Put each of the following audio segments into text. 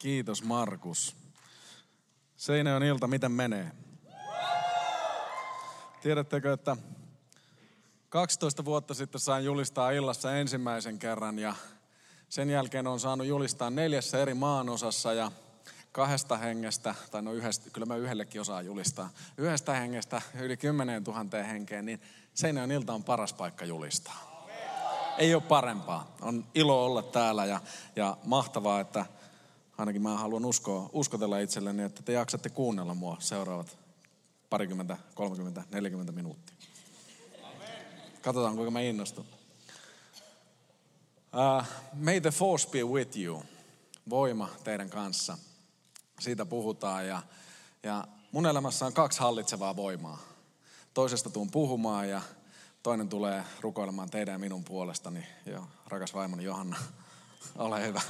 Kiitos Markus. Seinäjoen ilta, miten menee? Tiedättekö, että 12 vuotta sitten sain julistaa illassa ensimmäisen kerran ja sen jälkeen on saanut julistaa neljässä eri maanosassa ja kahdesta hengestä, tai no yhdestä, kyllä mä yhdellekin osaan julistaa, yhdestä hengestä yli kymmeneen tuhanteen henkeen, niin Seinäjoen ilta on paras paikka julistaa. Ei ole parempaa. On ilo olla täällä ja, ja mahtavaa, että ainakin mä haluan uskoa, uskotella itselleni, että te jaksatte kuunnella mua seuraavat parikymmentä, 30, 40 minuuttia. Katsotaan, kuinka mä innostun. Uh, may the force be with you. Voima teidän kanssa. Siitä puhutaan ja, ja mun elämässä on kaksi hallitsevaa voimaa. Toisesta tuun puhumaan ja toinen tulee rukoilemaan teidän ja minun puolestani. Ja rakas vaimoni Johanna, ole hyvä.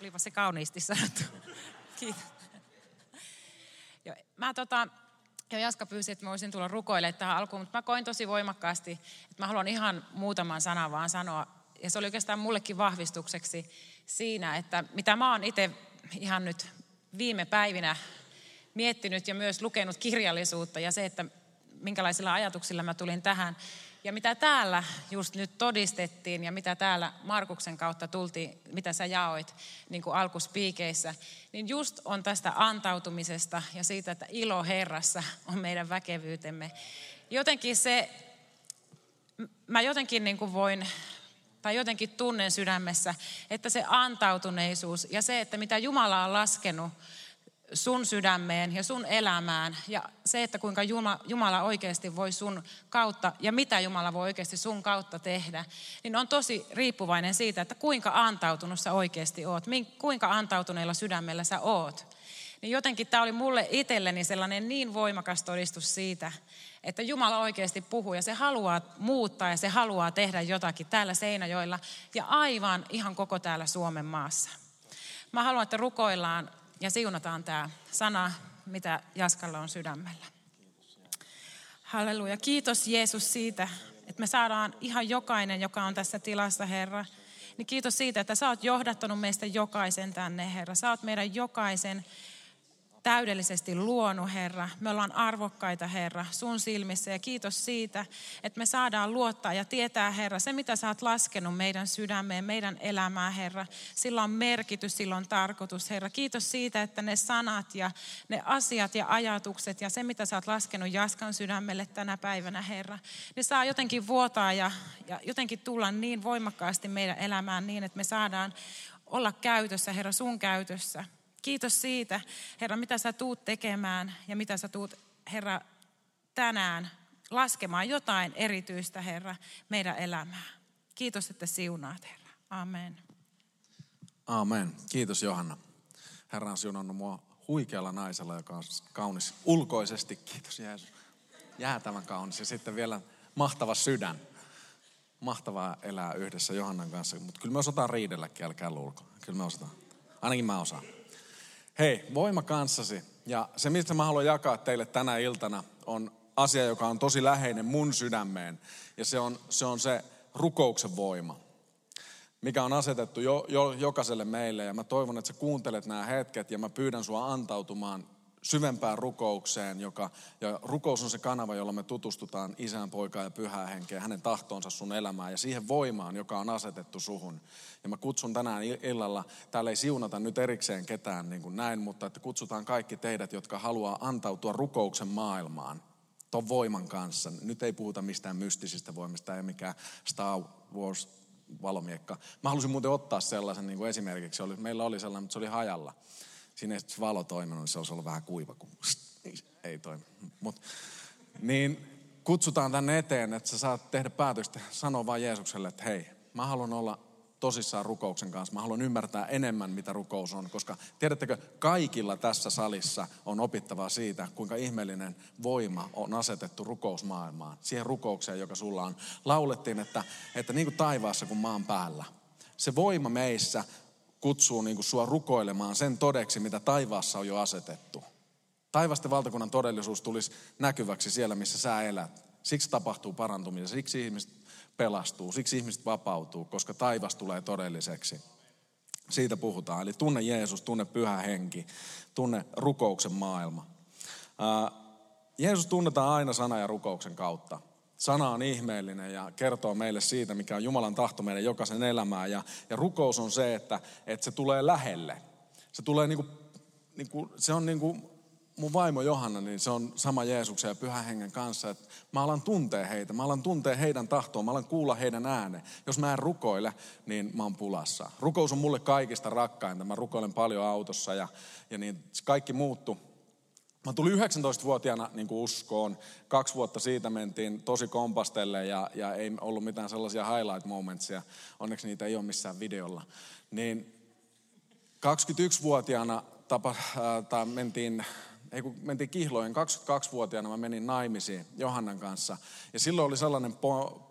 Olipa se kauniisti sanottu. Kiitos. Mä tota, ja Jaska pyysi, että mä voisin tulla rukoille tähän alkuun, mutta mä koin tosi voimakkaasti, että mä haluan ihan muutaman sanan vaan sanoa. Ja se oli oikeastaan mullekin vahvistukseksi siinä, että mitä mä oon itse ihan nyt viime päivinä miettinyt ja myös lukenut kirjallisuutta ja se, että minkälaisilla ajatuksilla mä tulin tähän. Ja mitä täällä just nyt todistettiin ja mitä täällä Markuksen kautta tultiin, mitä sä jaoit niin kuin alkuspiikeissä, niin just on tästä antautumisesta ja siitä, että ilo Herrassa on meidän väkevyytemme. Jotenkin se, mä jotenkin niin kuin voin tai jotenkin tunnen sydämessä, että se antautuneisuus ja se, että mitä Jumala on laskenut sun sydämeen ja sun elämään ja se, että kuinka Jumala oikeasti voi sun kautta ja mitä Jumala voi oikeasti sun kautta tehdä, niin on tosi riippuvainen siitä, että kuinka antautunut sä oikeasti oot, kuinka antautuneella sydämellä sä oot. Niin jotenkin tämä oli mulle itselleni sellainen niin voimakas todistus siitä, että Jumala oikeasti puhuu ja se haluaa muuttaa ja se haluaa tehdä jotakin täällä Seinäjoilla ja aivan ihan koko täällä Suomen maassa. Mä haluan, että rukoillaan ja siunataan tämä sana, mitä Jaskalla on sydämellä. Halleluja. Kiitos Jeesus siitä, että me saadaan ihan jokainen, joka on tässä tilassa, Herra. Niin kiitos siitä, että sä oot johdattanut meistä jokaisen tänne, Herra. Sä oot meidän jokaisen täydellisesti luonut, Herra. Me ollaan arvokkaita, Herra, sun silmissä ja kiitos siitä, että me saadaan luottaa ja tietää, Herra, se mitä sä oot laskenut meidän sydämeen, meidän elämään, Herra. Sillä on merkitys, sillä on tarkoitus, Herra. Kiitos siitä, että ne sanat ja ne asiat ja ajatukset ja se, mitä sä oot laskenut Jaskan sydämelle tänä päivänä, Herra, ne saa jotenkin vuotaa ja, ja jotenkin tulla niin voimakkaasti meidän elämään niin, että me saadaan olla käytössä, Herra, sun käytössä. Kiitos siitä, Herra, mitä sä tuut tekemään ja mitä sä tuut, Herra, tänään laskemaan jotain erityistä, Herra, meidän elämää. Kiitos, että siunaat, Herra. Amen. Amen. Kiitos Johanna. Herra on siunannut mua huikealla naisella, joka on kaunis ulkoisesti. Kiitos Jeesus. Jäätävän kaunis. Ja sitten vielä mahtava sydän. Mahtavaa elää yhdessä Johannan kanssa. Mutta kyllä me osataan riidelläkin, älkää luulko. Kyllä me osataan. Ainakin mä osaan. Hei, voima kanssasi. Ja se, mistä mä haluan jakaa teille tänä iltana, on asia, joka on tosi läheinen mun sydämeen. Ja se on se, on se rukouksen voima, mikä on asetettu jo, jo, jokaiselle meille. Ja mä toivon, että sä kuuntelet nämä hetket ja mä pyydän sua antautumaan syvempään rukoukseen, joka, ja rukous on se kanava, jolla me tutustutaan isään, poikaan ja pyhään henkeen, hänen tahtoonsa sun elämään ja siihen voimaan, joka on asetettu suhun. Ja mä kutsun tänään illalla, täällä ei siunata nyt erikseen ketään niin kuin näin, mutta että kutsutaan kaikki teidät, jotka haluaa antautua rukouksen maailmaan ton voiman kanssa. Nyt ei puhuta mistään mystisistä voimista, ei mikään Star Wars valomiekka. Mä halusin muuten ottaa sellaisen niin kuin esimerkiksi. Meillä oli sellainen, mutta se oli hajalla siinä ei valo toiminut, niin se olisi ollut vähän kuiva, kun ei toimi. Mut, niin kutsutaan tänne eteen, että sä saat tehdä päätöstä, sanoa vaan Jeesukselle, että hei, mä haluan olla tosissaan rukouksen kanssa. Mä haluan ymmärtää enemmän, mitä rukous on, koska tiedättekö, kaikilla tässä salissa on opittavaa siitä, kuinka ihmeellinen voima on asetettu rukousmaailmaan. Siihen rukoukseen, joka sulla on. Laulettiin, että, että niin kuin taivaassa kuin maan päällä. Se voima meissä kutsuu niin kuin sua rukoilemaan sen todeksi, mitä taivaassa on jo asetettu. Taivasten valtakunnan todellisuus tulisi näkyväksi siellä, missä sä elät. Siksi tapahtuu parantumista, siksi ihmiset pelastuu, siksi ihmiset vapautuu, koska taivas tulee todelliseksi. Siitä puhutaan. Eli tunne Jeesus, tunne pyhä henki, tunne rukouksen maailma. Jeesus tunnetaan aina sana ja rukouksen kautta. Sana on ihmeellinen ja kertoo meille siitä, mikä on Jumalan tahto meidän jokaisen elämään. Ja, ja rukous on se, että, että se tulee lähelle. Se tulee niin kuin, niin kuin, se on niin kuin mun vaimo Johanna, niin se on sama Jeesuksen ja Pyhän Hengen kanssa. Että mä alan tuntea heitä, mä alan tuntea heidän tahtoa, mä alan kuulla heidän äänen. Jos mä en rukoile, niin mä oon pulassa. Rukous on mulle kaikista rakkainta. Mä rukoilen paljon autossa ja, ja niin kaikki muuttu. Mä tulin 19-vuotiaana niin kuin uskoon. Kaksi vuotta siitä mentiin tosi kompastelle ja, ja ei ollut mitään sellaisia highlight momentsia. Onneksi niitä ei ole missään videolla. Niin 21-vuotiaana tapa, äh, mentiin ei kun mentiin kihloihin, 22-vuotiaana mä menin naimisiin Johannan kanssa. Ja silloin oli sellainen po,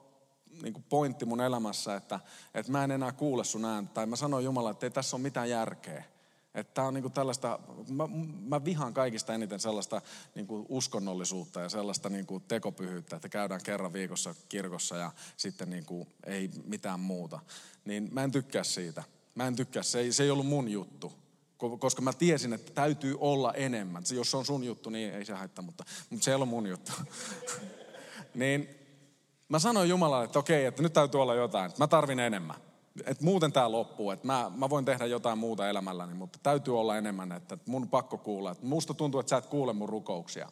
niin kuin pointti mun elämässä, että, että mä en enää kuule sun ääntä. Tai mä sanoin Jumala, että ei tässä ole mitään järkeä. Että on niin tällaista, mä, mä vihaan kaikista eniten sellaista niin uskonnollisuutta ja sellaista niin tekopyhyyttä, että käydään kerran viikossa kirkossa ja sitten niin ei mitään muuta. Niin mä en tykkää siitä. Mä en tykkää, se ei, se ei ollut mun juttu koska mä tiesin, että täytyy olla enemmän. Jos se on sun juttu, niin ei se haittaa, mutta, mutta se ei ole mun juttu. niin mä sanoin Jumalalle, että okei, että nyt täytyy olla jotain, mä tarvin enemmän. Että muuten tämä loppuu, että mä, mä voin tehdä jotain muuta elämälläni, mutta täytyy olla enemmän, että mun pakko kuulla. Että musta tuntuu, että sä et kuule mun rukouksia.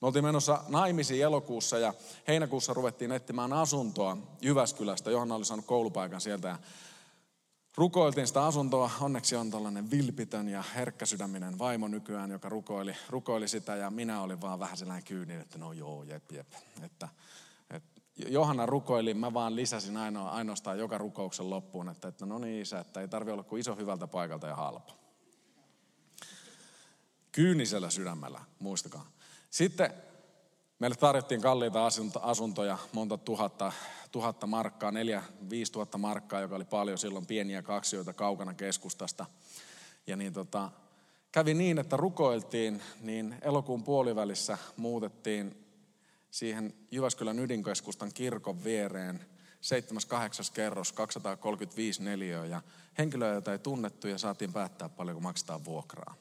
Me oltiin menossa naimisiin elokuussa ja heinäkuussa ruvettiin etsimään asuntoa Jyväskylästä. Johanna oli saanut koulupaikan sieltä ja rukoiltiin sitä asuntoa. Onneksi on tällainen vilpitön ja herkkäsydäminen vaimo nykyään, joka rukoili, rukoili sitä ja minä olin vaan vähän sellainen kyyni, että no joo, jep, jep. Että Johanna rukoili, mä vaan lisäsin ainoa, ainoastaan joka rukouksen loppuun, että, että no niin isä, että ei tarvi olla kuin iso hyvältä paikalta ja halpa. Kyynisellä sydämellä, muistakaa. Sitten meille tarjottiin kalliita asuntoja, monta tuhatta tuhatta markkaa, neljä, viisi tuhatta markkaa, joka oli paljon silloin pieniä kaksioita kaukana keskustasta. Ja niin tota, kävi niin, että rukoiltiin, niin elokuun puolivälissä muutettiin siihen Jyväskylän ydinkeskustan kirkon viereen 7-8 kerros, 235 neliöä ja henkilöä, joita ei tunnettu ja saatiin päättää paljonko maksetaan vuokraa.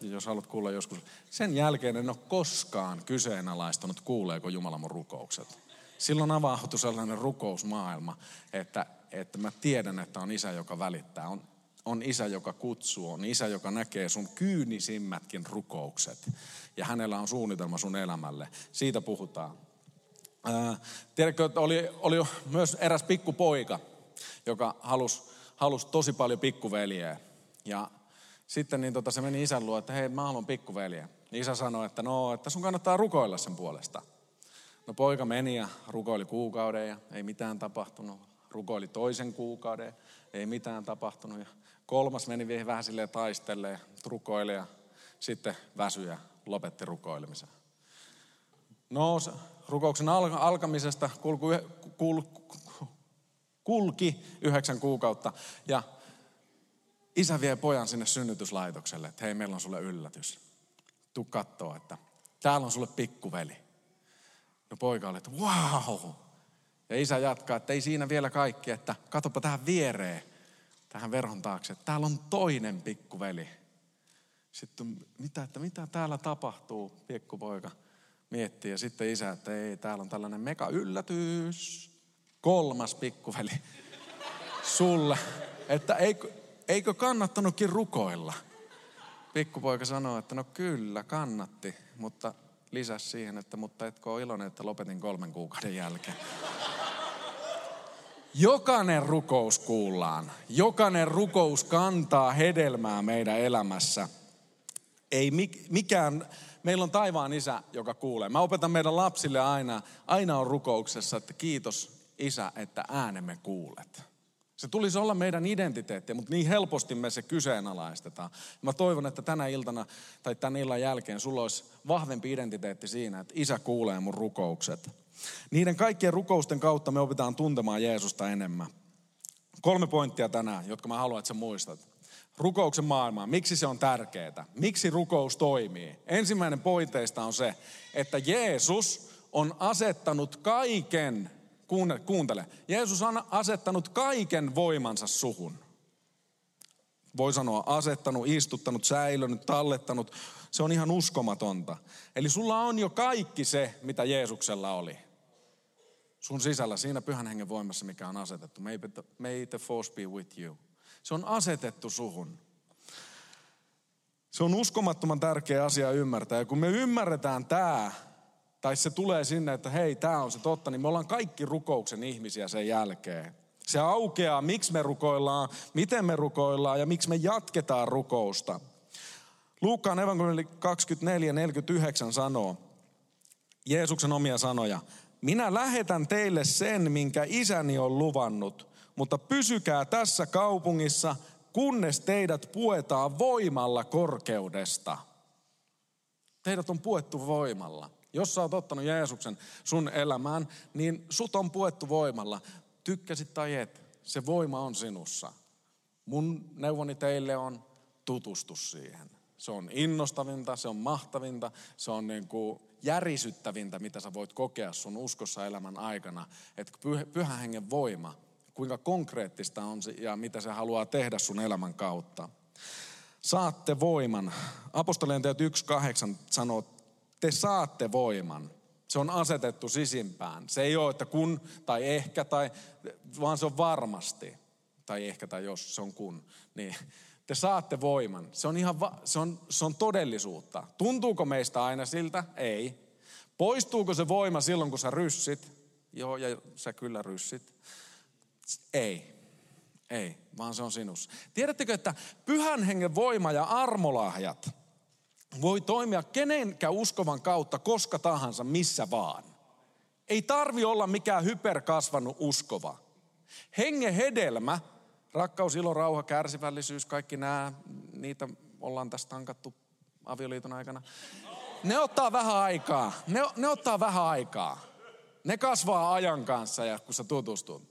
jos haluat kuulla joskus. Sen jälkeen en ole koskaan kyseenalaistanut, kuuleeko Jumala mun rukoukset. Silloin avautui sellainen rukousmaailma, että, että mä tiedän, että on isä, joka välittää. On, on isä, joka kutsuu, on isä, joka näkee sun kyynisimmätkin rukoukset. Ja hänellä on suunnitelma sun elämälle. Siitä puhutaan. Ää, tiedätkö, että oli, oli myös eräs pikkupoika, joka halusi, halusi tosi paljon pikkuveljeä. Ja sitten niin tota, se meni isän luo, että hei, mä haluan pikkuveliä. Isä sanoi, että no, että sun kannattaa rukoilla sen puolesta. No poika meni ja rukoili kuukauden ja ei mitään tapahtunut. Rukoili toisen kuukauden, ei mitään tapahtunut. Ja kolmas meni vähän silleen taistelee, rukoili ja sitten väsy ja lopetti rukoilemisen. No, rukouksen alkamisesta kulku, kul, kulki yhdeksän kuukautta ja isä vie pojan sinne synnytyslaitokselle, että hei, meillä on sulle yllätys. Tuu kattoo, että täällä on sulle pikkuveli. No poika oli, että wow. Ja isä jatkaa, että ei siinä vielä kaikki, että katsopa tähän viereen, tähän verhon taakse, täällä on toinen pikkuveli. Sitten mitä, että mitä täällä tapahtuu, pikkupoika miettii. Ja sitten isä, että ei, täällä on tällainen mega yllätys. Kolmas pikkuveli sulle. Että ei, eikö kannattanutkin rukoilla? Pikkupoika sanoi, että no kyllä, kannatti, mutta lisäsi siihen, että mutta etkö ole iloinen, että lopetin kolmen kuukauden jälkeen. Jokainen rukous kuullaan. Jokainen rukous kantaa hedelmää meidän elämässä. Ei mikään, meillä on taivaan isä, joka kuulee. Mä opetan meidän lapsille aina, aina on rukouksessa, että kiitos isä, että äänemme kuulet. Se tulisi olla meidän identiteetti, mutta niin helposti me se kyseenalaistetaan. Mä toivon, että tänä iltana tai tämän illan jälkeen sulla olisi vahvempi identiteetti siinä, että isä kuulee mun rukoukset. Niiden kaikkien rukousten kautta me opitaan tuntemaan Jeesusta enemmän. Kolme pointtia tänään, jotka mä haluan, että sä muistat. Rukouksen maailmaa, miksi se on tärkeää? Miksi rukous toimii? Ensimmäinen pointeista on se, että Jeesus on asettanut kaiken, kuuntele, Jeesus on asettanut kaiken voimansa suhun. Voi sanoa asettanut, istuttanut, säilönyt, tallettanut. Se on ihan uskomatonta. Eli sulla on jo kaikki se, mitä Jeesuksella oli. Sun sisällä, siinä pyhän hengen voimassa, mikä on asetettu. May the, may the force be with you. Se on asetettu suhun. Se on uskomattoman tärkeä asia ymmärtää. Ja kun me ymmärretään tämä, tai se tulee sinne, että hei, tämä on se totta, niin me ollaan kaikki rukouksen ihmisiä sen jälkeen. Se aukeaa, miksi me rukoillaan, miten me rukoillaan ja miksi me jatketaan rukousta. Luukkaan evankeliumi 24.49 sanoo, Jeesuksen omia sanoja, minä lähetän teille sen, minkä isäni on luvannut, mutta pysykää tässä kaupungissa, kunnes teidät puetaan voimalla korkeudesta. Teidät on puettu voimalla. Jos sä oot ottanut Jeesuksen sun elämään, niin sut on puettu voimalla. Tykkäsit tai et, se voima on sinussa. Mun neuvoni teille on tutustu siihen. Se on innostavinta, se on mahtavinta, se on niin kuin järisyttävintä, mitä sä voit kokea sun uskossa elämän aikana. Että pyhän hengen voima, kuinka konkreettista on se ja mitä se haluaa tehdä sun elämän kautta. Saatte voiman. Apostolien teot 1.8 sanoo, te saatte voiman. Se on asetettu sisimpään. Se ei ole, että kun tai ehkä, tai, vaan se on varmasti. Tai ehkä tai jos se on kun. Niin te saatte voiman. Se on, ihan va- se on, se on todellisuutta. Tuntuuko meistä aina siltä? Ei. Poistuuko se voima silloin, kun sä ryssit? Joo, ja sä kyllä ryssit. Ei. Ei, vaan se on sinussa. Tiedättekö, että pyhän hengen voima ja armolahjat voi toimia kenenkä uskovan kautta koska tahansa, missä vaan. Ei tarvi olla mikään hyperkasvanut uskova. Hengen hedelmä Rakkaus, ilo, rauha, kärsivällisyys, kaikki nämä, niitä ollaan tässä tankattu avioliiton aikana. Ne ottaa vähän aikaa. Ne, ne ottaa vähän aikaa. Ne kasvaa ajan kanssa ja kun sä tutustut.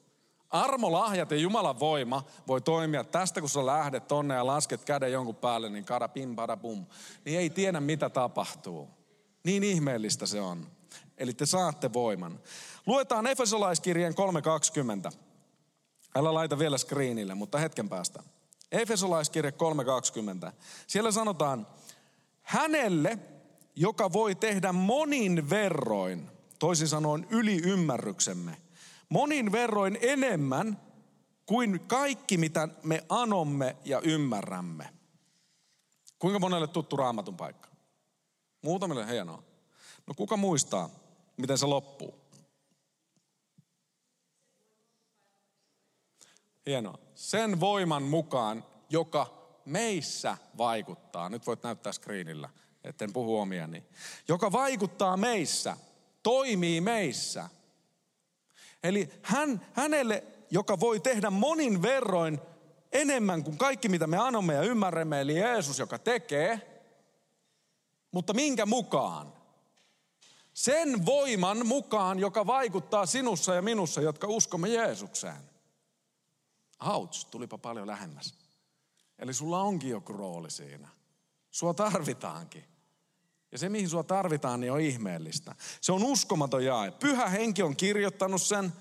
Armolahjat ja Jumalan voima voi toimia tästä, kun sä lähdet tonne ja lasket käden jonkun päälle, niin kada pim, pada pum. Niin ei tiedä, mitä tapahtuu. Niin ihmeellistä se on. Eli te saatte voiman. Luetaan Efesolaiskirjeen 3.20. Älä laita vielä screenille, mutta hetken päästä. Efesolaiskirje 3.20. Siellä sanotaan, hänelle, joka voi tehdä monin verroin, toisin sanoen yli ymmärryksemme, monin verroin enemmän kuin kaikki, mitä me anomme ja ymmärrämme. Kuinka monelle tuttu raamatun paikka? Muutamille hienoa. No kuka muistaa, miten se loppuu? Hienoa. Sen voiman mukaan, joka meissä vaikuttaa. Nyt voit näyttää screenillä, etten puhu omiani. Joka vaikuttaa meissä, toimii meissä. Eli hän, hänelle, joka voi tehdä monin verroin enemmän kuin kaikki, mitä me anomme ja ymmärrämme, eli Jeesus, joka tekee, mutta minkä mukaan? Sen voiman mukaan, joka vaikuttaa sinussa ja minussa, jotka uskomme Jeesukseen. Auts, tulipa paljon lähemmäs. Eli sulla onkin joku rooli siinä. Sua tarvitaankin. Ja se, mihin sua tarvitaan, niin on ihmeellistä. Se on uskomaton jae. Pyhä henki on kirjoittanut sen.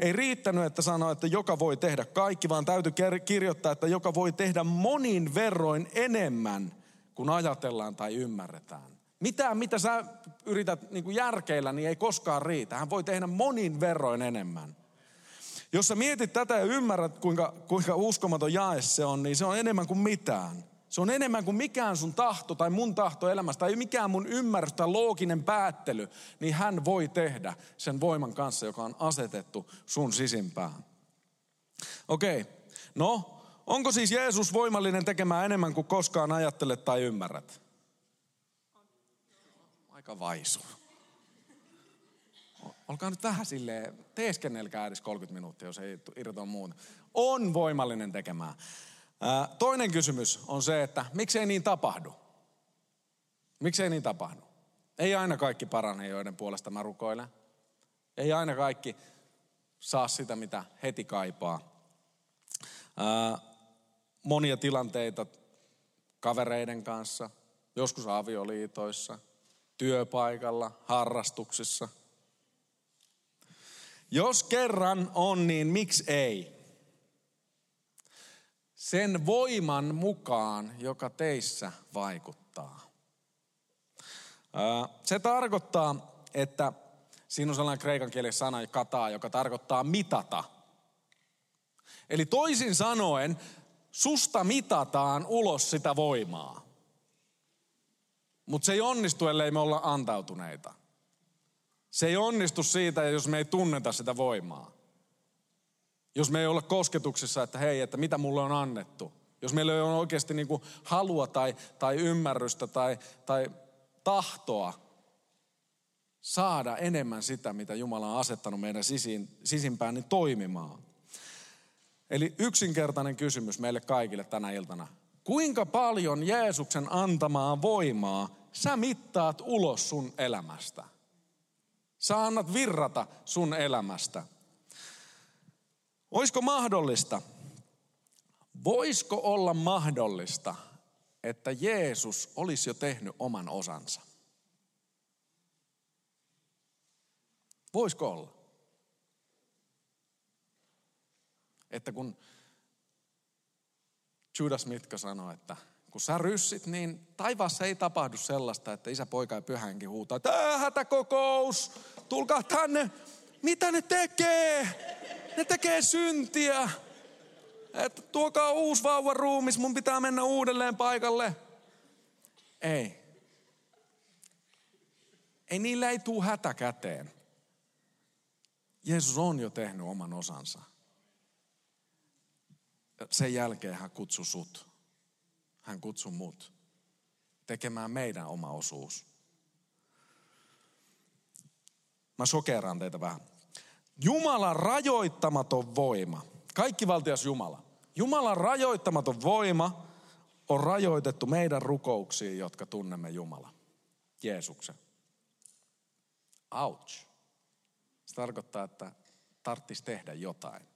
Ei riittänyt, että sanoo, että joka voi tehdä kaikki, vaan täytyy kirjoittaa, että joka voi tehdä monin verroin enemmän kuin ajatellaan tai ymmärretään. Mitään, mitä sä yrität niin järkeillä, niin ei koskaan riitä. Hän voi tehdä monin verroin enemmän. Jos sä mietit tätä ja ymmärrät, kuinka, kuinka uskomaton jae se on, niin se on enemmän kuin mitään. Se on enemmän kuin mikään sun tahto tai mun tahto elämästä tai mikään mun ymmärrys tai looginen päättely, niin hän voi tehdä sen voiman kanssa, joka on asetettu sun sisimpään. Okei, okay. no onko siis Jeesus voimallinen tekemään enemmän kuin koskaan ajattelet tai ymmärrät? Aika vaisu. Olkaa nyt vähän silleen, teeskennelkää edes 30 minuuttia, jos ei irrota muuta. On voimallinen tekemään. Toinen kysymys on se, että miksei niin tapahdu? Miksei niin tapahdu? Ei aina kaikki parane, joiden puolesta mä rukoilen. Ei aina kaikki saa sitä, mitä heti kaipaa. monia tilanteita kavereiden kanssa, joskus avioliitoissa, työpaikalla, harrastuksissa – Jos kerran on, niin miksi ei? Sen voiman mukaan, joka teissä vaikuttaa. Se tarkoittaa, että siinä on sellainen kreikan kielen sana kataa, joka tarkoittaa mitata. Eli toisin sanoen, susta mitataan ulos sitä voimaa. Mutta se ei onnistu, ellei me olla antautuneita. Se ei onnistu siitä, jos me ei tunneta sitä voimaa. Jos me ei ole kosketuksessa, että hei, että mitä mulle on annettu. Jos meillä ei ole oikeasti niin kuin halua tai, tai ymmärrystä tai, tai tahtoa saada enemmän sitä, mitä Jumala on asettanut meidän sisin, sisimpään, niin toimimaan. Eli yksinkertainen kysymys meille kaikille tänä iltana. Kuinka paljon Jeesuksen antamaa voimaa sä mittaat ulos sun elämästä? Sä annat virrata sun elämästä. Olisiko mahdollista, voisiko olla mahdollista, että Jeesus olisi jo tehnyt oman osansa? Voisiko olla? Että kun Judas Mitka sanoi, että kun sä ryssit, niin taivaassa ei tapahdu sellaista, että isä, poika ja pyhänkin huutaa, että hätäkokous, tulkaa tänne. Mitä ne tekee? Ne tekee syntiä. Että tuokaa uusi vauva ruumis, mun pitää mennä uudelleen paikalle. Ei. Ei niillä ei tuu hätä käteen. Jeesus on jo tehnyt oman osansa. Sen jälkeen hän kutsui sut. Hän kutsui mut tekemään meidän oma osuus. Mä sokeraan teitä vähän. Jumalan rajoittamaton voima. Kaikki valtias Jumala. Jumalan rajoittamaton voima on rajoitettu meidän rukouksiin, jotka tunnemme Jumala. Jeesuksen. Ouch. Se tarkoittaa, että tarttisi tehdä jotain.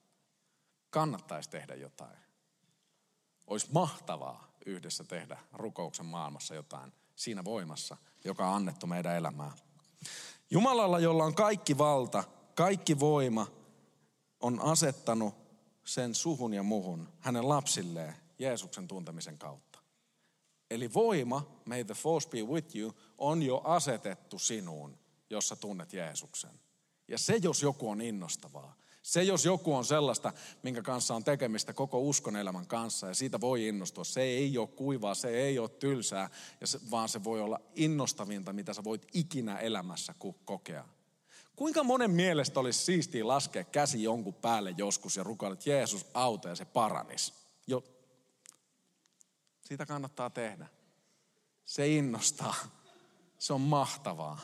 Kannattaisi tehdä jotain. Olisi mahtavaa yhdessä tehdä rukouksen maailmassa jotain siinä voimassa, joka on annettu meidän elämään. Jumalalla, jolla on kaikki valta, kaikki voima, on asettanut sen suhun ja muhun hänen lapsilleen Jeesuksen tuntemisen kautta. Eli voima, may the force be with you, on jo asetettu sinuun, jossa tunnet Jeesuksen. Ja se, jos joku on innostavaa, se, jos joku on sellaista, minkä kanssa on tekemistä koko uskon elämän kanssa ja siitä voi innostua. Se ei ole kuivaa, se ei ole tylsää, vaan se voi olla innostavinta, mitä sä voit ikinä elämässä kokea. Kuinka monen mielestä olisi siistiä laskea käsi jonkun päälle joskus ja rukoilla, että Jeesus auta ja se paranis. Jo. Siitä kannattaa tehdä. Se innostaa. Se on mahtavaa.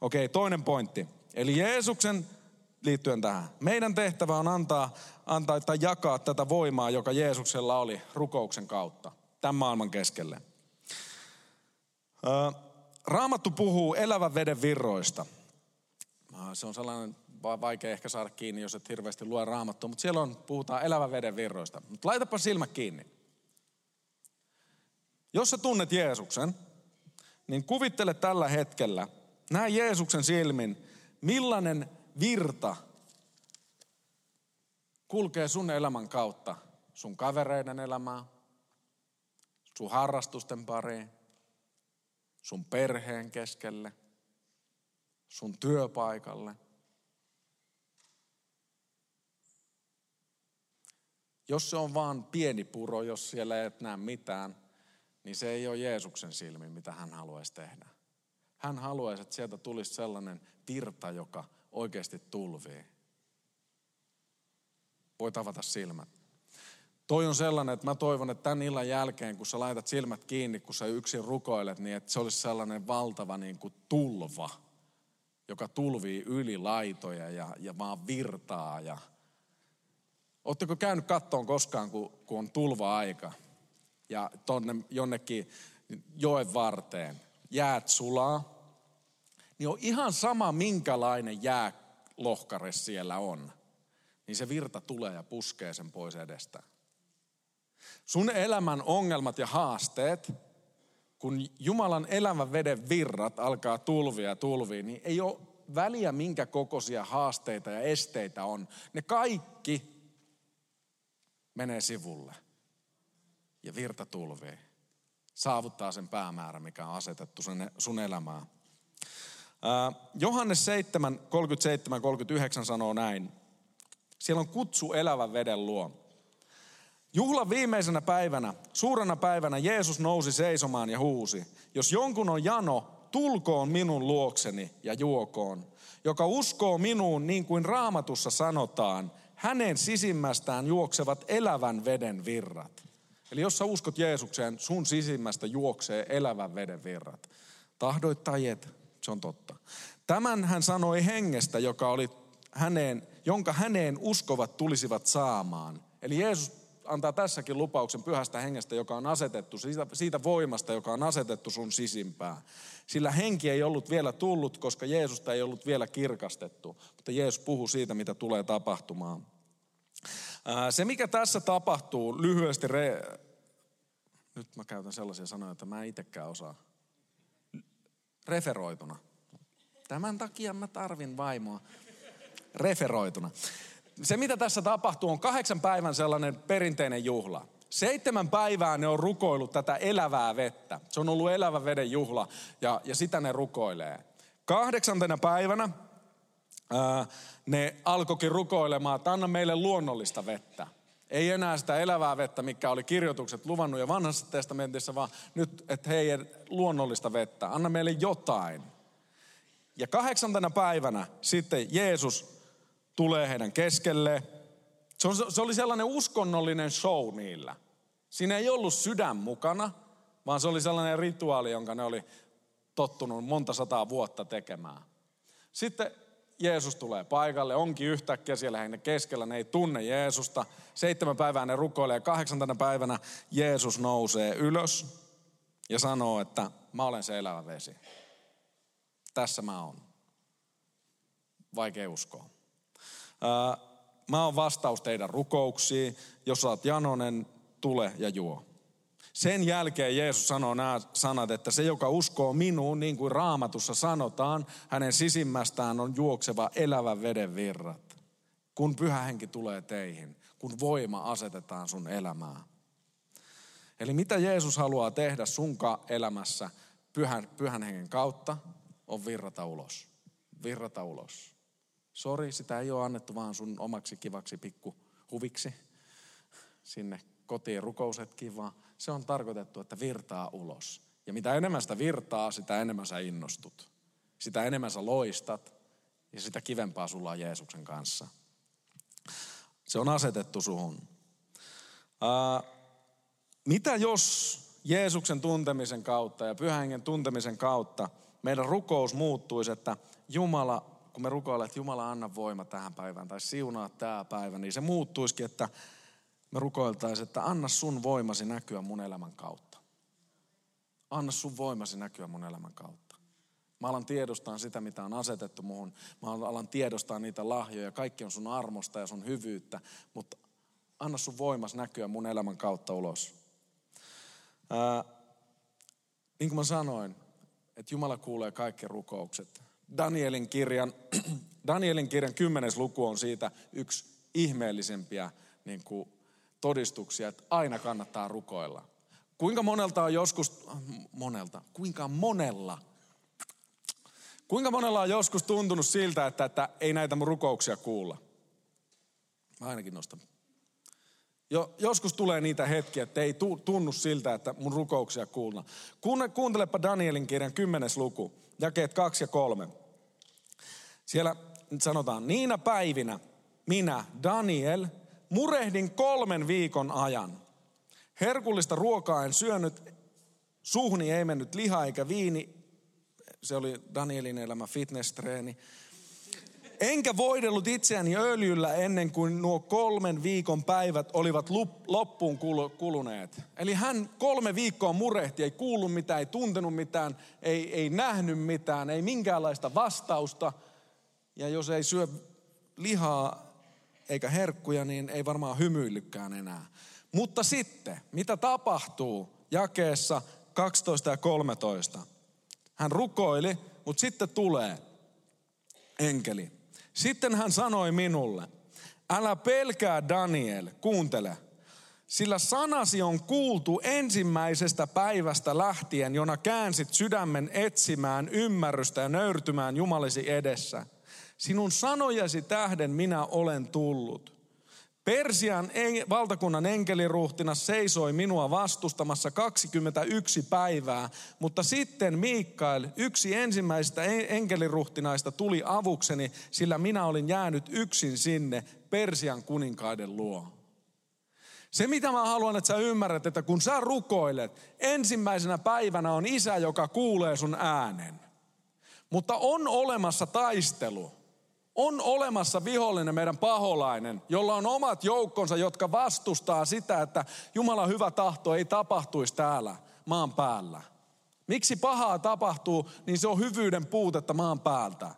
Okei, toinen pointti. Eli Jeesuksen liittyen tähän. Meidän tehtävä on antaa, antaa tai jakaa tätä voimaa, joka Jeesuksella oli rukouksen kautta tämän maailman keskelle. Raamattu puhuu elävän veden virroista. Se on sellainen vaikea ehkä saada kiinni, jos et hirveästi lue raamattua, mutta siellä on, puhutaan elävän veden virroista. Mutta laitapa silmät kiinni. Jos sä tunnet Jeesuksen, niin kuvittele tällä hetkellä, näe Jeesuksen silmin, millainen virta kulkee sun elämän kautta, sun kavereiden elämää, sun harrastusten pariin, sun perheen keskelle, sun työpaikalle. Jos se on vaan pieni puro, jos siellä et näe mitään, niin se ei ole Jeesuksen silmin, mitä hän haluaisi tehdä. Hän haluaisi, että sieltä tulisi sellainen virta, joka oikeasti tulvii. Voit avata silmät. Toi on sellainen, että mä toivon, että tämän illan jälkeen, kun sä laitat silmät kiinni, kun sä yksin rukoilet, niin että se olisi sellainen valtava niin kuin tulva, joka tulvii yli laitoja ja, ja vaan virtaa. Ja... Oletteko käynyt kattoon koskaan, kun, kun on tulva-aika ja tonne jonnekin joen varteen, jäät sulaa, niin on ihan sama minkälainen jäälohkare siellä on, niin se virta tulee ja puskee sen pois edestä. Sun elämän ongelmat ja haasteet, kun Jumalan elämän veden virrat alkaa tulvia ja tulvia, niin ei ole väliä minkä kokoisia haasteita ja esteitä on, ne kaikki menee sivulle. Ja virta tulvii. Saavuttaa sen päämäärä, mikä on asetettu sun elämään. Johannes 7, 37, 39 sanoo näin. Siellä on kutsu elävän veden luo. Juhlan viimeisenä päivänä, suurena päivänä Jeesus nousi seisomaan ja huusi. Jos jonkun on jano, tulkoon minun luokseni ja juokoon. Joka uskoo minuun niin kuin raamatussa sanotaan, hänen sisimmästään juoksevat elävän veden virrat. Eli jos sä uskot Jeesukseen, sun sisimmästä juoksee elävän veden virrat. Tahdoit tai et, se on totta. Tämän hän sanoi hengestä, joka oli häneen, jonka häneen uskovat tulisivat saamaan. Eli Jeesus antaa tässäkin lupauksen pyhästä hengestä, joka on asetettu, siitä, siitä voimasta, joka on asetettu sun sisimpään. Sillä henki ei ollut vielä tullut, koska Jeesusta ei ollut vielä kirkastettu. Mutta Jeesus puhuu siitä, mitä tulee tapahtumaan. Se, mikä tässä tapahtuu, lyhyesti, re... nyt mä käytän sellaisia sanoja, että mä en itsekään osaa. Referoituna. Tämän takia mä tarvin vaimoa. Referoituna. Se, mitä tässä tapahtuu, on kahdeksan päivän sellainen perinteinen juhla. Seitsemän päivää ne on rukoillut tätä elävää vettä. Se on ollut elävä veden juhla ja, ja sitä ne rukoilee. Kahdeksantena päivänä ää, ne alkoikin rukoilemaan, että anna meille luonnollista vettä. Ei enää sitä elävää vettä, mikä oli kirjoitukset luvannut jo vanhassa testamentissa, vaan nyt, että hei, luonnollista vettä. Anna meille jotain. Ja kahdeksantena päivänä sitten Jeesus tulee heidän keskelle. Se, on, se oli sellainen uskonnollinen show niillä. Siinä ei ollut sydän mukana, vaan se oli sellainen rituaali, jonka ne oli tottunut monta sataa vuotta tekemään. Sitten Jeesus tulee paikalle, onkin yhtäkkiä siellä heidän keskellä, ne ei tunne Jeesusta. Seitsemän päivää ne rukoilee ja kahdeksantana päivänä Jeesus nousee ylös ja sanoo, että mä olen se elävä vesi. Tässä mä oon. Vaikea uskoa. Mä oon vastaus teidän rukouksiin. Jos oot janonen, tule ja juo. Sen jälkeen Jeesus sanoo nämä sanat, että se, joka uskoo minuun, niin kuin raamatussa sanotaan, hänen sisimmästään on juokseva elävä veden virrat. Kun pyhä henki tulee teihin, kun voima asetetaan sun elämään. Eli mitä Jeesus haluaa tehdä sunka elämässä pyhän, pyhän hengen kautta, on virrata ulos. Virrata ulos. Sori, sitä ei ole annettu vaan sun omaksi kivaksi pikku huviksi sinne kotiin rukousetkin, vaan se on tarkoitettu, että virtaa ulos. Ja mitä enemmän sitä virtaa, sitä enemmän sä innostut. Sitä enemmän sä loistat ja sitä kivempaa sulla on Jeesuksen kanssa. Se on asetettu suhun. Ää, mitä jos Jeesuksen tuntemisen kautta ja pyhän tuntemisen kautta meidän rukous muuttuisi, että Jumala kun me rukoilemme, että Jumala anna voima tähän päivään tai siunaa tämä päivä, niin se muuttuisikin, että me rukoiltaisiin, että anna sun voimasi näkyä mun elämän kautta. Anna sun voimasi näkyä mun elämän kautta. Mä alan tiedostaa sitä, mitä on asetettu muhun. Mä alan tiedostaa niitä lahjoja. Kaikki on sun armosta ja sun hyvyyttä. Mutta anna sun voimas näkyä mun elämän kautta ulos. Ää, niin kuin mä sanoin, että Jumala kuulee kaikki rukoukset. Danielin kirjan, Danielin kirjan kymmenes luku on siitä yksi ihmeellisempiä niin kuin, todistuksia, että aina kannattaa rukoilla. Kuinka monelta on joskus, monelta, kuinka monella, kuinka monella on joskus tuntunut siltä, että, että ei näitä mun rukouksia kuulla? Mä ainakin nostan. Jo, joskus tulee niitä hetkiä, että ei tunnu siltä, että mun rukouksia kuulla. Kuuntelepa Danielin kirjan kymmenes luku jakeet kaksi ja kolme. Siellä sanotaan, niinä päivinä minä, Daniel, murehdin kolmen viikon ajan. Herkullista ruokaa en syönyt, suhni ei mennyt liha eikä viini. Se oli Danielin elämä fitness-treeni. Enkä voidellut itseäni öljyllä ennen kuin nuo kolmen viikon päivät olivat loppuun kuluneet. Eli hän kolme viikkoa murehti, ei kuullut mitään, ei tuntenut mitään, ei, ei nähnyt mitään, ei minkäänlaista vastausta. Ja jos ei syö lihaa eikä herkkuja, niin ei varmaan hymyillykään enää. Mutta sitten, mitä tapahtuu jakeessa 12 ja 13? Hän rukoili, mutta sitten tulee enkeli. Sitten hän sanoi minulle, älä pelkää Daniel, kuuntele. Sillä sanasi on kuultu ensimmäisestä päivästä lähtien, jona käänsit sydämen etsimään ymmärrystä ja nöyrtymään Jumalisi edessä. Sinun sanojasi tähden minä olen tullut. Persian valtakunnan enkeliruhtina seisoi minua vastustamassa 21 päivää, mutta sitten Miikkael, yksi ensimmäisistä enkeliruhtinaista, tuli avukseni, sillä minä olin jäänyt yksin sinne Persian kuninkaiden luo. Se mitä mä haluan, että sä ymmärrät, että kun sä rukoilet, ensimmäisenä päivänä on isä, joka kuulee sun äänen. Mutta on olemassa taistelu. On olemassa vihollinen, meidän paholainen, jolla on omat joukkonsa, jotka vastustaa sitä, että Jumalan hyvä tahto ei tapahtuisi täällä maan päällä. Miksi pahaa tapahtuu, niin se on hyvyyden puutetta maan päältä.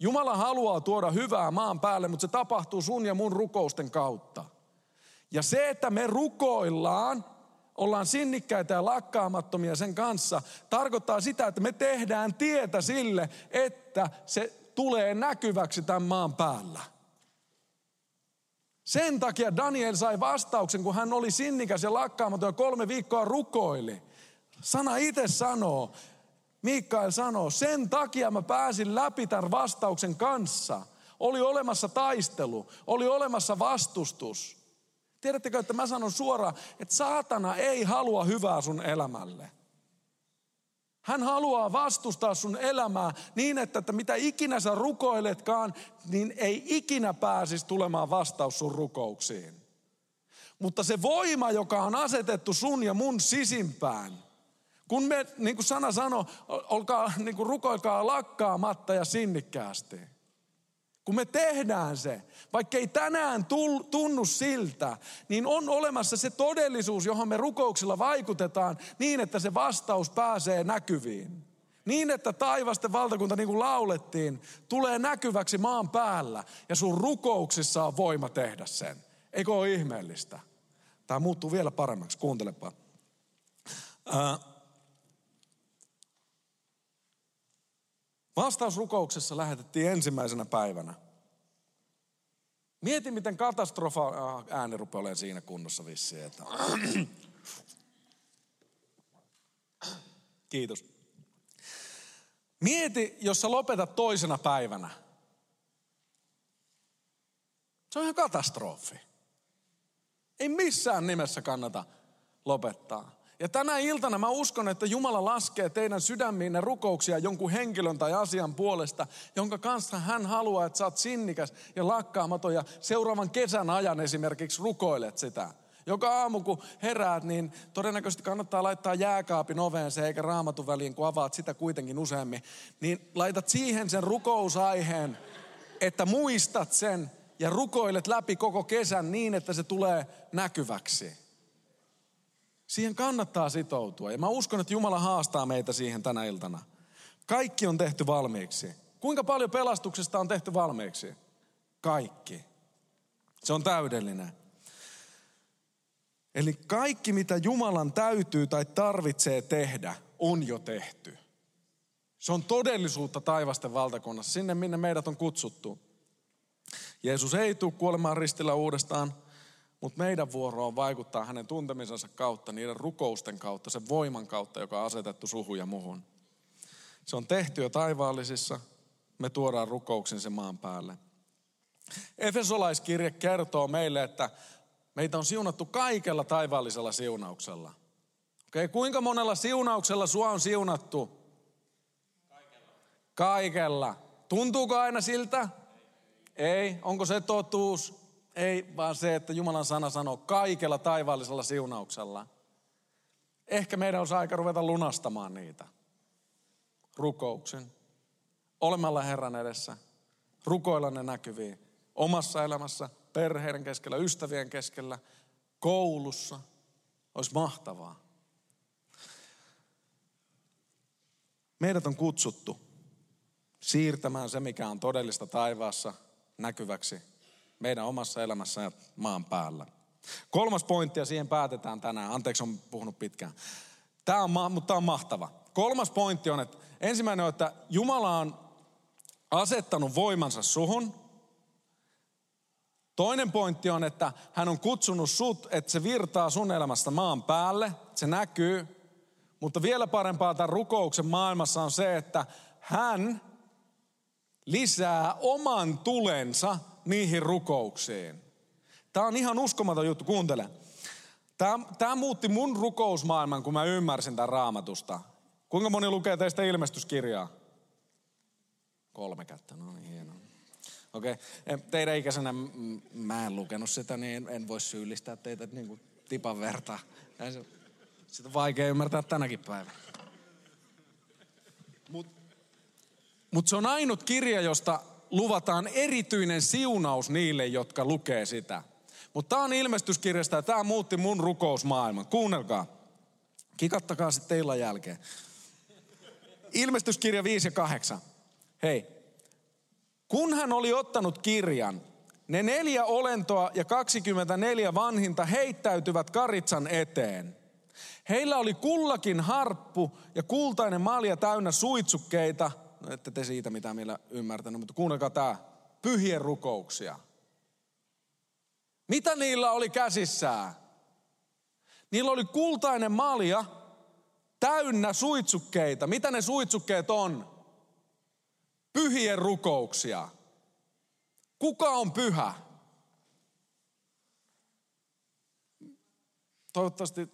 Jumala haluaa tuoda hyvää maan päälle, mutta se tapahtuu sun ja mun rukousten kautta. Ja se, että me rukoillaan, ollaan sinnikkäitä ja lakkaamattomia sen kanssa, tarkoittaa sitä, että me tehdään tietä sille, että se tulee näkyväksi tämän maan päällä. Sen takia Daniel sai vastauksen, kun hän oli sinnikäs ja lakkaamaton ja kolme viikkoa rukoili. Sana itse sanoo, Mikael sanoo, sen takia mä pääsin läpi tämän vastauksen kanssa. Oli olemassa taistelu, oli olemassa vastustus. Tiedättekö, että mä sanon suoraan, että saatana ei halua hyvää sun elämälle. Hän haluaa vastustaa sun elämää niin, että, että mitä ikinä sä rukoiletkaan, niin ei ikinä pääsisi tulemaan vastaus sun rukouksiin. Mutta se voima, joka on asetettu sun ja mun sisimpään, kun me, niin kuin sana sanoi, olkaa, niin kuin rukoilkaa lakkaamatta ja sinnikkäästi. Kun me tehdään se, vaikka ei tänään tunnu siltä, niin on olemassa se todellisuus, johon me rukouksilla vaikutetaan niin, että se vastaus pääsee näkyviin. Niin, että taivasten valtakunta, niin kuin laulettiin, tulee näkyväksi maan päällä ja sun rukouksissa on voima tehdä sen. Eikö ole ihmeellistä? Tämä muuttuu vielä paremmaksi, kuuntelepa. Vastausrukouksessa lähetettiin ensimmäisenä päivänä. Mieti, miten katastrofa ah, ääni rupeaa olemaan siinä kunnossa vissiin. Että... Kiitos. Mieti, jos sä lopetat toisena päivänä. Se on ihan katastrofi. Ei missään nimessä kannata lopettaa. Ja tänä iltana mä uskon, että Jumala laskee teidän sydämiinne rukouksia jonkun henkilön tai asian puolesta, jonka kanssa hän haluaa, että sä oot sinnikäs ja lakkaamaton ja seuraavan kesän ajan esimerkiksi rukoilet sitä. Joka aamu kun heräät, niin todennäköisesti kannattaa laittaa jääkaapin oveen se eikä raamatun väliin, kun avaat sitä kuitenkin useammin. Niin laitat siihen sen rukousaiheen, että muistat sen ja rukoilet läpi koko kesän niin, että se tulee näkyväksi. Siihen kannattaa sitoutua. Ja mä uskon, että Jumala haastaa meitä siihen tänä iltana. Kaikki on tehty valmiiksi. Kuinka paljon pelastuksesta on tehty valmiiksi? Kaikki. Se on täydellinen. Eli kaikki, mitä Jumalan täytyy tai tarvitsee tehdä, on jo tehty. Se on todellisuutta taivasten valtakunnassa, sinne minne meidät on kutsuttu. Jeesus ei tule kuolemaan ristillä uudestaan, mutta meidän vuoro on vaikuttaa hänen tuntemisensa kautta, niiden rukousten kautta, sen voiman kautta, joka on asetettu suhun ja muhun. Se on tehty jo taivaallisissa, me tuodaan rukouksen sen maan päälle. Efesolaiskirje kertoo meille, että meitä on siunattu kaikella taivaallisella siunauksella. Okei, kuinka monella siunauksella sua on siunattu? Kaikella. Kaikella. Tuntuuko aina siltä? Ei. Onko se totuus? Ei, vaan se, että Jumalan sana sanoo kaikella taivaallisella siunauksella. Ehkä meidän on aika ruveta lunastamaan niitä. Rukouksen. Olemalla Herran edessä. Rukoilla ne näkyviin. Omassa elämässä, perheiden keskellä, ystävien keskellä, koulussa. Olisi mahtavaa. Meidät on kutsuttu siirtämään se, mikä on todellista taivaassa, näkyväksi meidän omassa elämässä ja maan päällä. Kolmas pointti ja siihen päätetään tänään. Anteeksi, on puhunut pitkään. Tämä on, mutta tämä on mahtava. Kolmas pointti on, että ensimmäinen on, että Jumala on asettanut voimansa suhun. Toinen pointti on, että hän on kutsunut sut, että se virtaa sun elämästä maan päälle. Se näkyy. Mutta vielä parempaa tämän rukouksen maailmassa on se, että hän lisää oman tulensa niihin rukouksiin. Tämä on ihan uskomaton juttu, kuuntele. Tämä, tämä muutti mun rukousmaailman, kun mä ymmärsin tämän raamatusta. Kuinka moni lukee teistä ilmestyskirjaa? Kolme kättä, no niin hienoa. Okei, okay. teidän ikäisenä mä en lukenut sitä, niin en, en voi syyllistää teitä niin kuin tipan verta. Sitä on vaikea ymmärtää tänäkin päivänä. Mutta mut se on ainut kirja, josta luvataan erityinen siunaus niille, jotka lukee sitä. Mutta tämä on ilmestyskirjasta ja tämä muutti mun rukousmaailman. Kuunnelkaa. Kikattakaa sitten illan jälkeen. Ilmestyskirja 5 ja 8. Hei. Kun hän oli ottanut kirjan, ne neljä olentoa ja 24 vanhinta heittäytyvät karitsan eteen. Heillä oli kullakin harppu ja kultainen malja täynnä suitsukkeita. Ette te siitä mitä meillä ymmärtänyt, mutta kuunnelkaa tämä. Pyhien rukouksia. Mitä niillä oli käsissään? Niillä oli kultainen malja täynnä suitsukkeita. Mitä ne suitsukkeet on? Pyhien rukouksia. Kuka on pyhä? Toivottavasti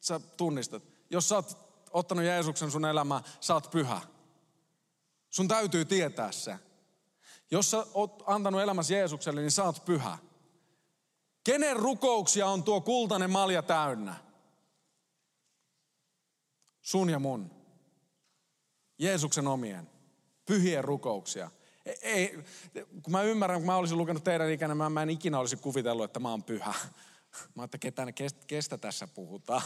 sä tunnistat. Jos sä oot ottanut Jeesuksen sun elämään, sä oot pyhä. Sun täytyy tietää se. Jos sä oot antanut elämäsi Jeesukselle, niin sä oot pyhä. Kenen rukouksia on tuo kultainen malja täynnä? Sun ja mun. Jeesuksen omien. Pyhien rukouksia. Ei, kun mä ymmärrän, kun mä olisin lukenut teidän ikänä, mä, mä en ikinä olisi kuvitellut, että mä oon pyhä. Mä että ketään kestä tässä puhutaan.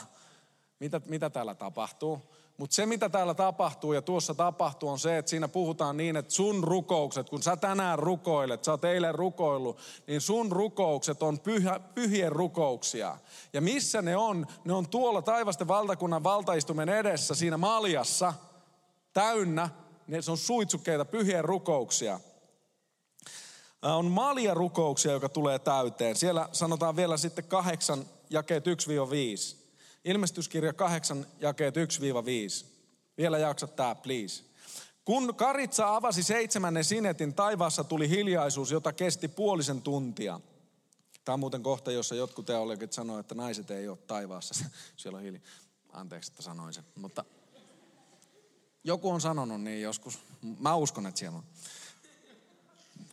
Mitä, mitä täällä tapahtuu? Mutta se, mitä täällä tapahtuu ja tuossa tapahtuu, on se, että siinä puhutaan niin, että sun rukoukset, kun sä tänään rukoilet, sä oot eilen rukoillut, niin sun rukoukset on pyhä, pyhien rukouksia. Ja missä ne on? Ne on tuolla taivasten valtakunnan valtaistumen edessä, siinä maljassa, täynnä. Ne on suitsukkeita, pyhien rukouksia. On malja rukouksia, joka tulee täyteen. Siellä sanotaan vielä sitten kahdeksan jakeet 1-5. Ilmestyskirja 8, jakeet 1-5. Vielä jaksat tää, please. Kun Karitsa avasi seitsemännen sinetin, taivaassa tuli hiljaisuus, jota kesti puolisen tuntia. Tämä on muuten kohta, jossa jotkut teologit sanoivat, että naiset ei ole taivaassa. Siellä on hiili. Anteeksi, että sanoin sen. Mutta joku on sanonut niin joskus. Mä uskon, että siellä on.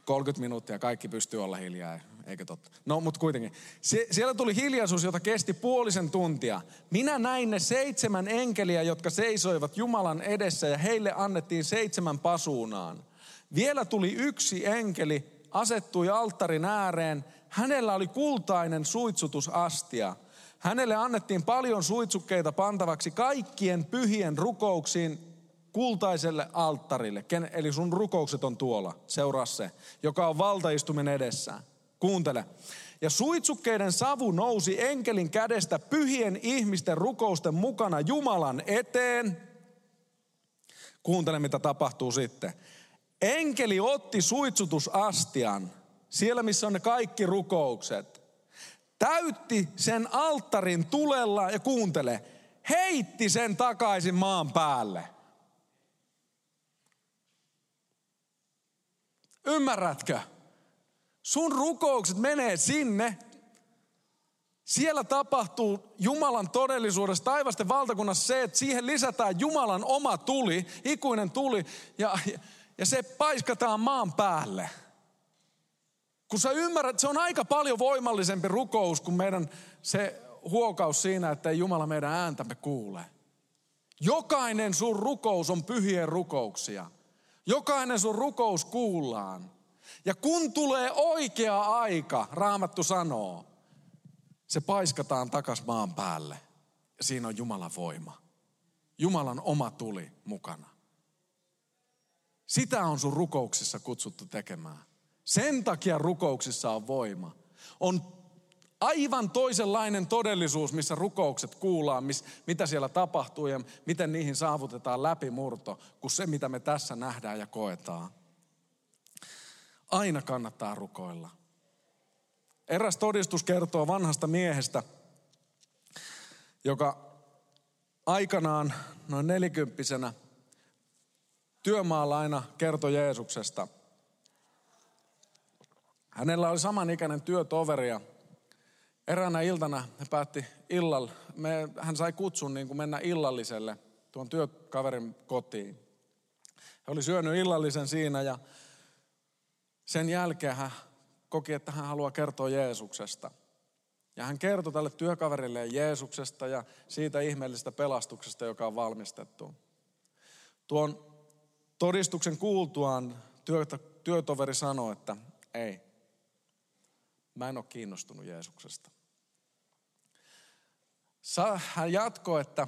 30 minuuttia, kaikki pystyy olla hiljaa, eikö totta? No, mutta kuitenkin. Sie- siellä tuli hiljaisuus, jota kesti puolisen tuntia. Minä näin ne seitsemän enkeliä, jotka seisoivat Jumalan edessä ja heille annettiin seitsemän pasuunaan. Vielä tuli yksi enkeli, asettui alttarin ääreen. Hänellä oli kultainen suitsutusastia. Hänelle annettiin paljon suitsukkeita pantavaksi kaikkien pyhien rukouksiin kultaiselle alttarille, eli sun rukoukset on tuolla, seuraa se, joka on valtaistumen edessä. Kuuntele. Ja suitsukkeiden savu nousi enkelin kädestä pyhien ihmisten rukousten mukana Jumalan eteen. Kuuntele, mitä tapahtuu sitten. Enkeli otti suitsutusastian, siellä missä on ne kaikki rukoukset. Täytti sen alttarin tulella ja kuuntele, heitti sen takaisin maan päälle. Ymmärrätkö? Sun rukoukset menee sinne. Siellä tapahtuu Jumalan todellisuudessa, taivasten valtakunnassa se, että siihen lisätään Jumalan oma tuli, ikuinen tuli, ja, ja se paiskataan maan päälle. Kun sä ymmärrät, se on aika paljon voimallisempi rukous kuin meidän se huokaus siinä, että ei Jumala meidän ääntämme kuule. Jokainen sun rukous on pyhien rukouksia. Jokainen sun rukous kuullaan. Ja kun tulee oikea aika, Raamattu sanoo, se paiskataan takas maan päälle. Ja siinä on Jumalan voima. Jumalan oma tuli mukana. Sitä on sun rukouksissa kutsuttu tekemään. Sen takia rukouksissa on voima. On aivan toisenlainen todellisuus, missä rukoukset kuullaan, miss, mitä siellä tapahtuu ja miten niihin saavutetaan läpimurto, kuin se, mitä me tässä nähdään ja koetaan. Aina kannattaa rukoilla. Eräs todistus kertoo vanhasta miehestä, joka aikanaan noin nelikymppisenä työmaalla aina kertoi Jeesuksesta. Hänellä oli samanikäinen työtoveri ja eräänä iltana he päätti illalla, me, hän sai kutsun niin kuin mennä illalliselle tuon työkaverin kotiin. He oli syönyt illallisen siinä ja sen jälkeen hän koki, että hän haluaa kertoa Jeesuksesta. Ja hän kertoi tälle työkaverille Jeesuksesta ja siitä ihmeellisestä pelastuksesta, joka on valmistettu. Tuon todistuksen kuultuaan työtoveri sanoi, että ei, mä en ole kiinnostunut Jeesuksesta. Hän jatkoi, että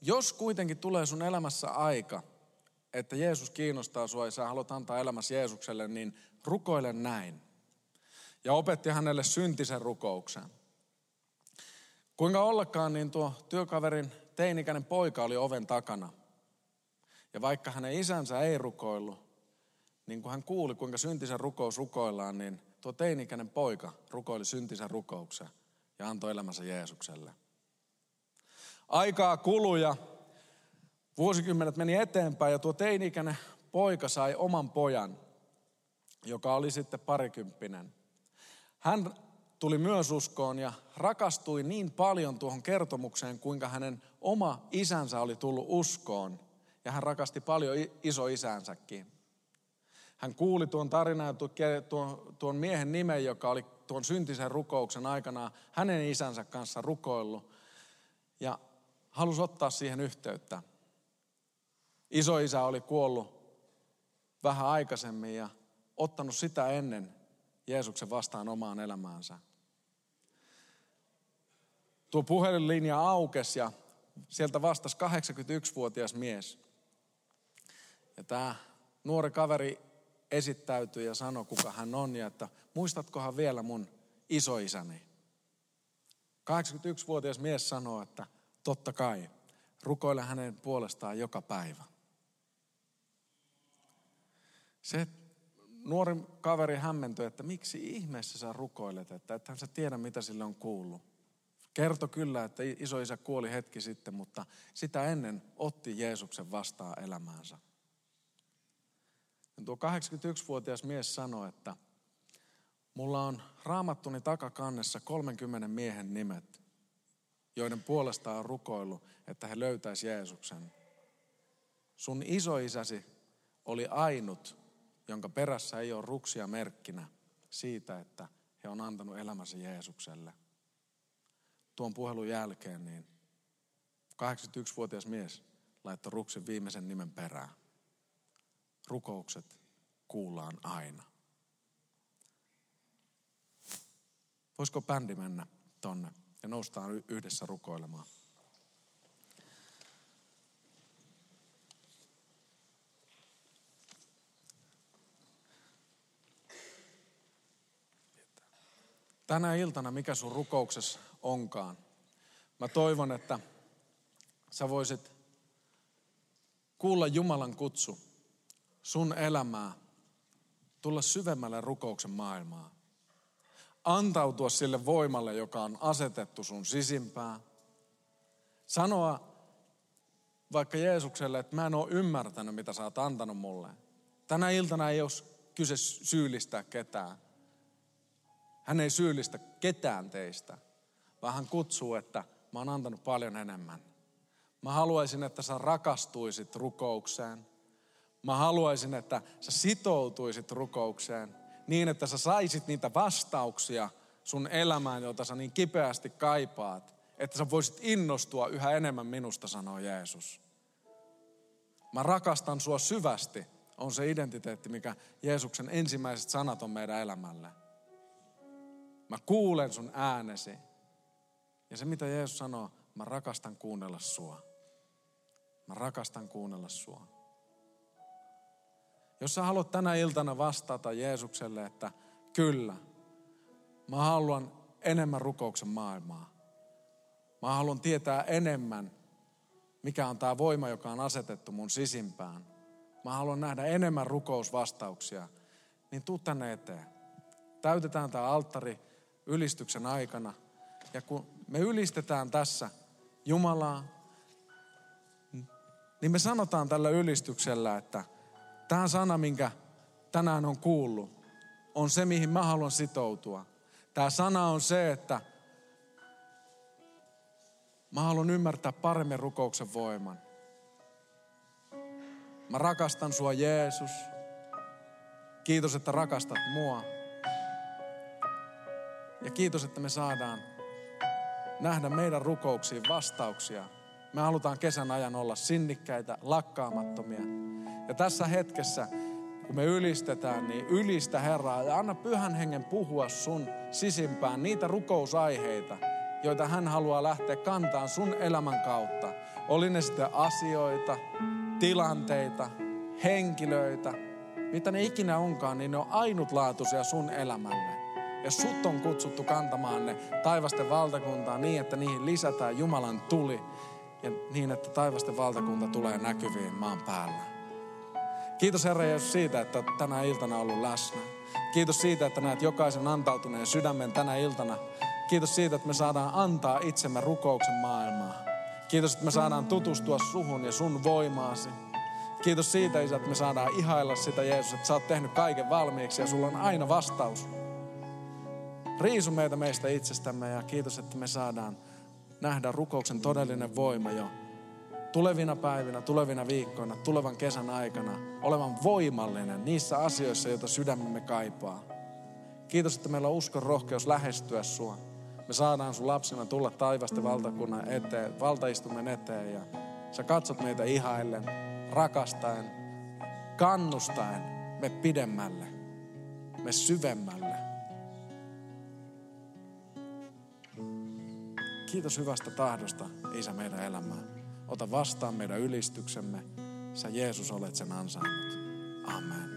jos kuitenkin tulee sun elämässä aika, että Jeesus kiinnostaa sua ja sä haluat antaa elämässä Jeesukselle, niin rukoile näin. Ja opetti hänelle syntisen rukouksen. Kuinka ollakaan, niin tuo työkaverin teinikäinen poika oli oven takana. Ja vaikka hänen isänsä ei rukoillut, niin kun hän kuuli, kuinka syntisen rukous rukoillaan, niin tuo teinikäinen poika rukoili syntisen rukouksen ja antoi elämänsä Jeesukselle. Aikaa kului ja vuosikymmenet meni eteenpäin ja tuo teini-ikäinen poika sai oman pojan, joka oli sitten parikymppinen. Hän tuli myös uskoon ja rakastui niin paljon tuohon kertomukseen, kuinka hänen oma isänsä oli tullut uskoon. Ja hän rakasti paljon isoisänsäkin. Hän kuuli tuon tarinan ja tuon miehen nimen, joka oli tuon syntisen rukouksen aikana hänen isänsä kanssa rukoillut. Ja halusi ottaa siihen yhteyttä. Isoisä oli kuollut vähän aikaisemmin ja ottanut sitä ennen Jeesuksen vastaan omaan elämäänsä. Tuo puhelinlinja aukesi ja sieltä vastasi 81-vuotias mies. Ja tämä nuori kaveri esittäytyi ja sanoi, kuka hän on ja että muistatkohan vielä mun isoisäni. 81-vuotias mies sanoi, että totta kai, rukoile hänen puolestaan joka päivä. Se nuori kaveri hämmentyi, että miksi ihmeessä sä rukoilet, että et hän sä tiedä mitä sille on kuullut. Kerto kyllä, että isoisä kuoli hetki sitten, mutta sitä ennen otti Jeesuksen vastaan elämäänsä. Ja tuo 81-vuotias mies sanoi, että mulla on raamattuni takakannessa 30 miehen nimet, joiden puolesta on rukoillut, että he löytäisi Jeesuksen. Sun isoisäsi oli ainut, jonka perässä ei ole ruksia merkkinä siitä, että he on antanut elämänsä Jeesukselle. Tuon puhelun jälkeen niin 81-vuotias mies laittoi ruksin viimeisen nimen perään. Rukoukset kuullaan aina. Voisiko bändi mennä tonne ja noustaan yhdessä rukoilemaan? Tänä iltana, mikä sun rukouksessa onkaan, mä toivon, että sä voisit kuulla Jumalan kutsu sun elämää, tulla syvemmälle rukouksen maailmaa. Antautua sille voimalle, joka on asetettu sun sisimpään. Sanoa vaikka Jeesukselle, että mä en ole ymmärtänyt, mitä sä oot antanut mulle. Tänä iltana ei ole kyse syyllistää ketään. Hän ei syyllistä ketään teistä, vaan hän kutsuu, että mä oon antanut paljon enemmän. Mä haluaisin, että sä rakastuisit rukoukseen. Mä haluaisin, että sä sitoutuisit rukoukseen niin, että sä saisit niitä vastauksia sun elämään, joita sä niin kipeästi kaipaat. Että sä voisit innostua yhä enemmän minusta, sanoo Jeesus. Mä rakastan sua syvästi, on se identiteetti, mikä Jeesuksen ensimmäiset sanat on meidän elämälle. Mä kuulen sun äänesi. Ja se mitä Jeesus sanoo, mä rakastan kuunnella sua. Mä rakastan kuunnella sua. Jos sä haluat tänä iltana vastata Jeesukselle, että kyllä, mä haluan enemmän rukouksen maailmaa. Mä haluan tietää enemmän, mikä on tämä voima, joka on asetettu mun sisimpään. Mä haluan nähdä enemmän rukousvastauksia. niin tuu tänne eteen. Täytetään tämä alttari ylistyksen aikana. Ja kun me ylistetään tässä Jumalaa, niin me sanotaan tällä ylistyksellä, että tämä sana, minkä tänään on kuullut, on se, mihin mä haluan sitoutua. Tämä sana on se, että mä haluan ymmärtää paremmin rukouksen voiman. Mä rakastan sua Jeesus. Kiitos, että rakastat mua. Ja kiitos, että me saadaan nähdä meidän rukouksiin vastauksia. Me halutaan kesän ajan olla sinnikkäitä, lakkaamattomia. Ja tässä hetkessä, kun me ylistetään, niin ylistä Herraa ja anna pyhän hengen puhua sun sisimpään niitä rukousaiheita, joita hän haluaa lähteä kantaan sun elämän kautta. Oli ne sitten asioita, tilanteita, henkilöitä, mitä ne ikinä onkaan, niin ne on ainutlaatuisia sun elämälle. Ja sut on kutsuttu kantamaan ne taivasten valtakuntaa niin, että niihin lisätään Jumalan tuli ja niin, että taivasten valtakunta tulee näkyviin maan päällä. Kiitos Herra Jeesus siitä, että tänä iltana ollut läsnä. Kiitos siitä, että näet jokaisen antautuneen sydämen tänä iltana. Kiitos siitä, että me saadaan antaa itsemme rukouksen maailmaa. Kiitos, että me saadaan tutustua suhun ja sun voimaasi. Kiitos siitä, Isä, että me saadaan ihailla sitä, Jeesus, että sä oot tehnyt kaiken valmiiksi ja sulla on aina vastaus. Riisu meitä meistä itsestämme ja kiitos, että me saadaan nähdä rukouksen todellinen voima jo tulevina päivinä, tulevina viikkoina, tulevan kesän aikana olevan voimallinen niissä asioissa, joita sydämemme kaipaa. Kiitos, että meillä on uskon rohkeus lähestyä sua. Me saadaan sun lapsina tulla taivasta valtakunnan eteen, valtaistumen eteen ja sä katsot meitä ihaillen, rakastaen, kannustaen me pidemmälle, me syvemmälle. Kiitos hyvästä tahdosta, Isä, meidän elämään. Ota vastaan meidän ylistyksemme. Sä Jeesus olet sen ansainnut. Amen.